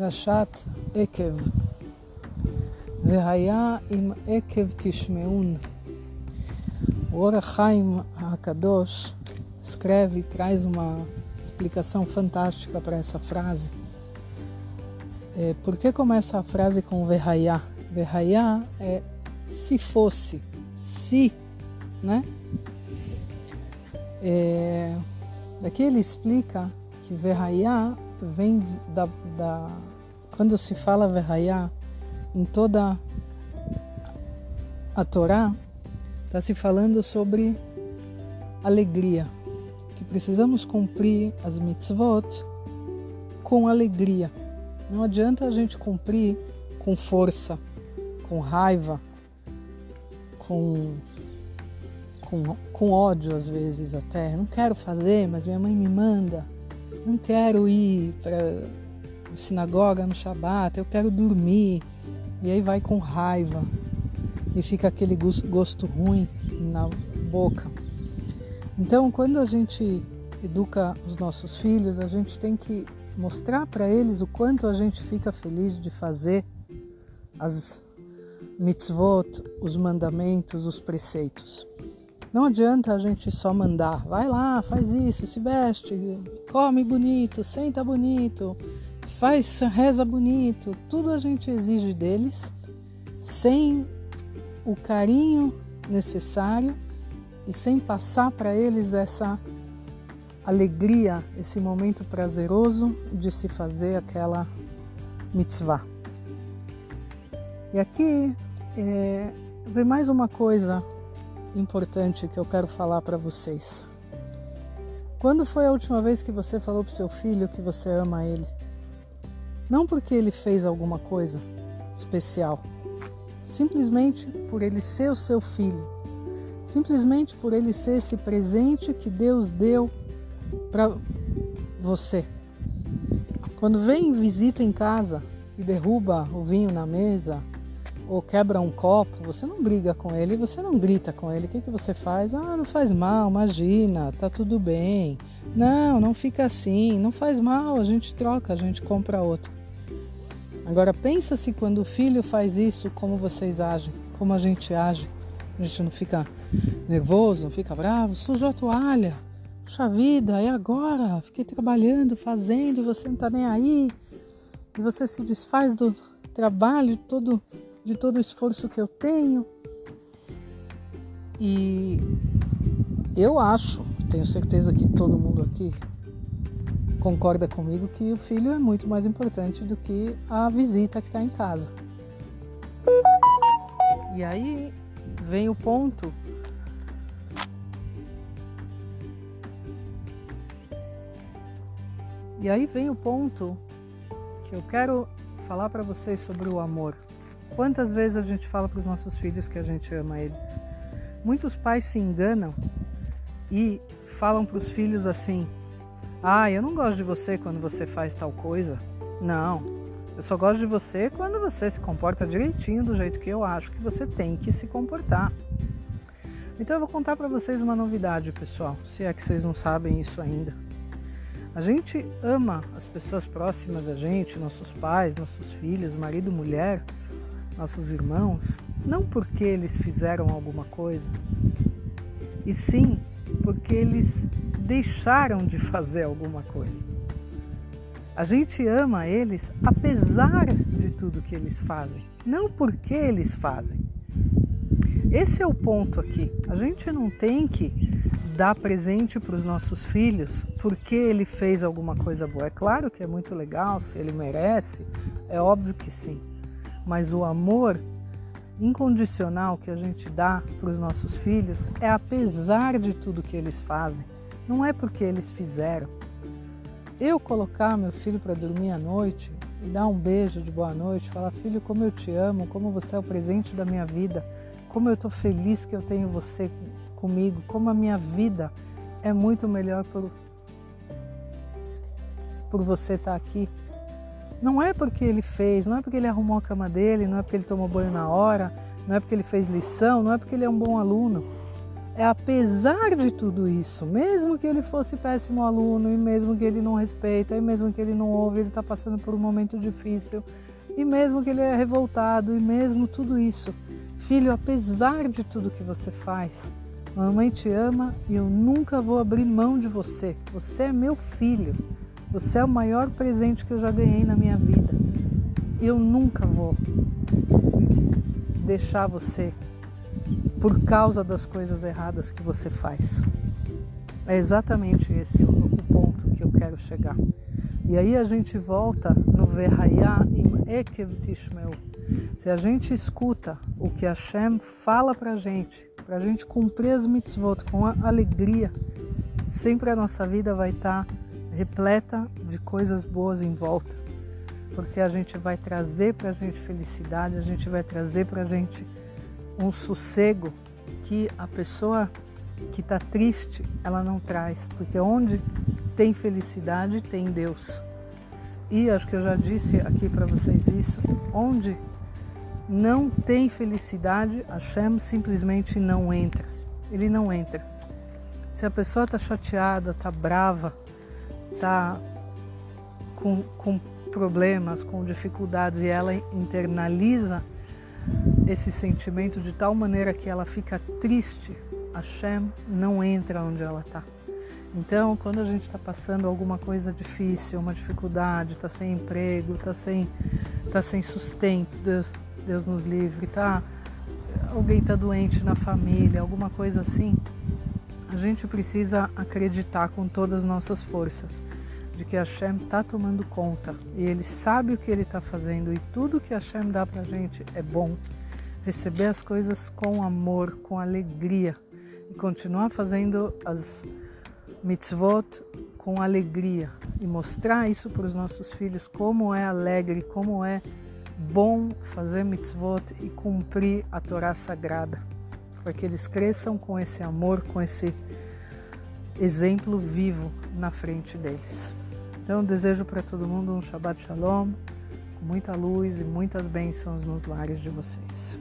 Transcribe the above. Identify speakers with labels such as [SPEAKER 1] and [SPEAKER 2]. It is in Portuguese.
[SPEAKER 1] פרשת עקב. והיה אם עקב תשמעון. O Orachaim Hakadosh escreve e traz uma explicação fantástica para essa frase. É, por que começa a frase com Verraiá? Verraiá é se fosse, se, né? É, daqui ele explica que Verraiá vem da, da quando se fala Verraiá em toda a Torá, está se falando sobre alegria, que precisamos cumprir as mitzvot com alegria. Não adianta a gente cumprir com força, com raiva, com, com, com ódio às vezes até. Não quero fazer, mas minha mãe me manda. Não quero ir para sinagoga no Shabat, eu quero dormir. E aí vai com raiva e fica aquele gosto ruim na boca. Então, quando a gente educa os nossos filhos, a gente tem que mostrar para eles o quanto a gente fica feliz de fazer as mitzvot, os mandamentos, os preceitos. Não adianta a gente só mandar, vai lá, faz isso, se veste, come bonito, senta bonito, faz reza bonito, tudo a gente exige deles sem o carinho necessário e sem passar para eles essa alegria, esse momento prazeroso de se fazer aquela mitzvah. E aqui é, vem mais uma coisa importante que eu quero falar para vocês. Quando foi a última vez que você falou para seu filho que você ama ele? Não porque ele fez alguma coisa especial, simplesmente por ele ser o seu filho, simplesmente por ele ser esse presente que Deus deu para você. Quando vem visita em casa e derruba o vinho na mesa ou quebra um copo, você não briga com ele, você não grita com ele. O que, que você faz? Ah, não faz mal, imagina, tá tudo bem. Não, não fica assim, não faz mal, a gente troca, a gente compra outro. Agora pensa se quando o filho faz isso, como vocês agem, como a gente age. A gente não fica nervoso, não fica bravo, sujou a toalha. Puxa vida, é agora? Fiquei trabalhando, fazendo, e você não tá nem aí. E você se desfaz do trabalho, todo, de todo o esforço que eu tenho. E eu acho, tenho certeza que todo mundo aqui concorda comigo que o filho é muito mais importante do que a visita que está em casa. E aí vem o ponto E aí vem o ponto que eu quero falar para vocês sobre o amor. Quantas vezes a gente fala para os nossos filhos que a gente ama eles? Muitos pais se enganam e falam para os filhos assim: ah, eu não gosto de você quando você faz tal coisa. Não, eu só gosto de você quando você se comporta direitinho do jeito que eu acho que você tem que se comportar. Então eu vou contar para vocês uma novidade, pessoal, se é que vocês não sabem isso ainda. A gente ama as pessoas próximas da gente, nossos pais, nossos filhos, marido, mulher, nossos irmãos, não porque eles fizeram alguma coisa, e sim porque eles deixaram de fazer alguma coisa. A gente ama eles apesar de tudo que eles fazem, não porque eles fazem. Esse é o ponto aqui. A gente não tem que dar presente para os nossos filhos porque ele fez alguma coisa boa. É claro que é muito legal, se ele merece, é óbvio que sim. Mas o amor incondicional que a gente dá para os nossos filhos é apesar de tudo que eles fazem, não é porque eles fizeram. Eu colocar meu filho para dormir à noite e dar um beijo de boa noite, falar: Filho, como eu te amo, como você é o presente da minha vida, como eu estou feliz que eu tenho você comigo, como a minha vida é muito melhor por, por você estar tá aqui. Não é porque ele fez, não é porque ele arrumou a cama dele, não é porque ele tomou banho na hora, não é porque ele fez lição, não é porque ele é um bom aluno é apesar de tudo isso, mesmo que ele fosse péssimo aluno, e mesmo que ele não respeita, e mesmo que ele não ouve, ele está passando por um momento difícil, e mesmo que ele é revoltado, e mesmo tudo isso, filho, apesar de tudo que você faz, mamãe te ama e eu nunca vou abrir mão de você. Você é meu filho. Você é o maior presente que eu já ganhei na minha vida. Eu nunca vou deixar você por causa das coisas erradas que você faz. É exatamente esse o, ponto que eu quero chegar. E aí a gente volta no Verhaya im Ekev Tishmeu. Se a gente escuta o que Hashem fala pra gente, pra gente cumprir as mitzvot com alegria, sempre a nossa vida vai estar tá repleta de coisas boas em volta. Porque a gente vai trazer pra gente felicidade, a gente vai trazer pra gente um sossego que a pessoa que está triste ela não traz, porque onde tem felicidade tem Deus. E acho que eu já disse aqui para vocês isso, onde não tem felicidade, Hashem simplesmente não entra. Ele não entra. Se a pessoa está chateada, está brava, está com, com problemas, com dificuldades e ela internaliza esse sentimento de tal maneira que ela fica triste, Hashem não entra onde ela está. Então, quando a gente está passando alguma coisa difícil, uma dificuldade, está sem emprego, está sem, tá sem sustento, Deus, Deus nos livre, tá? Alguém está doente na família, alguma coisa assim, a gente precisa acreditar com todas as nossas forças de que Hashem está tomando conta. E Ele sabe o que Ele está fazendo e tudo que Hashem dá para a gente é bom. Receber as coisas com amor, com alegria. E continuar fazendo as mitzvot com alegria. E mostrar isso para os nossos filhos como é alegre, como é bom fazer mitzvot e cumprir a Torá sagrada, para que eles cresçam com esse amor, com esse exemplo vivo na frente deles. Então, desejo para todo mundo um Shabbat Shalom, com muita luz e muitas bênçãos nos lares de vocês.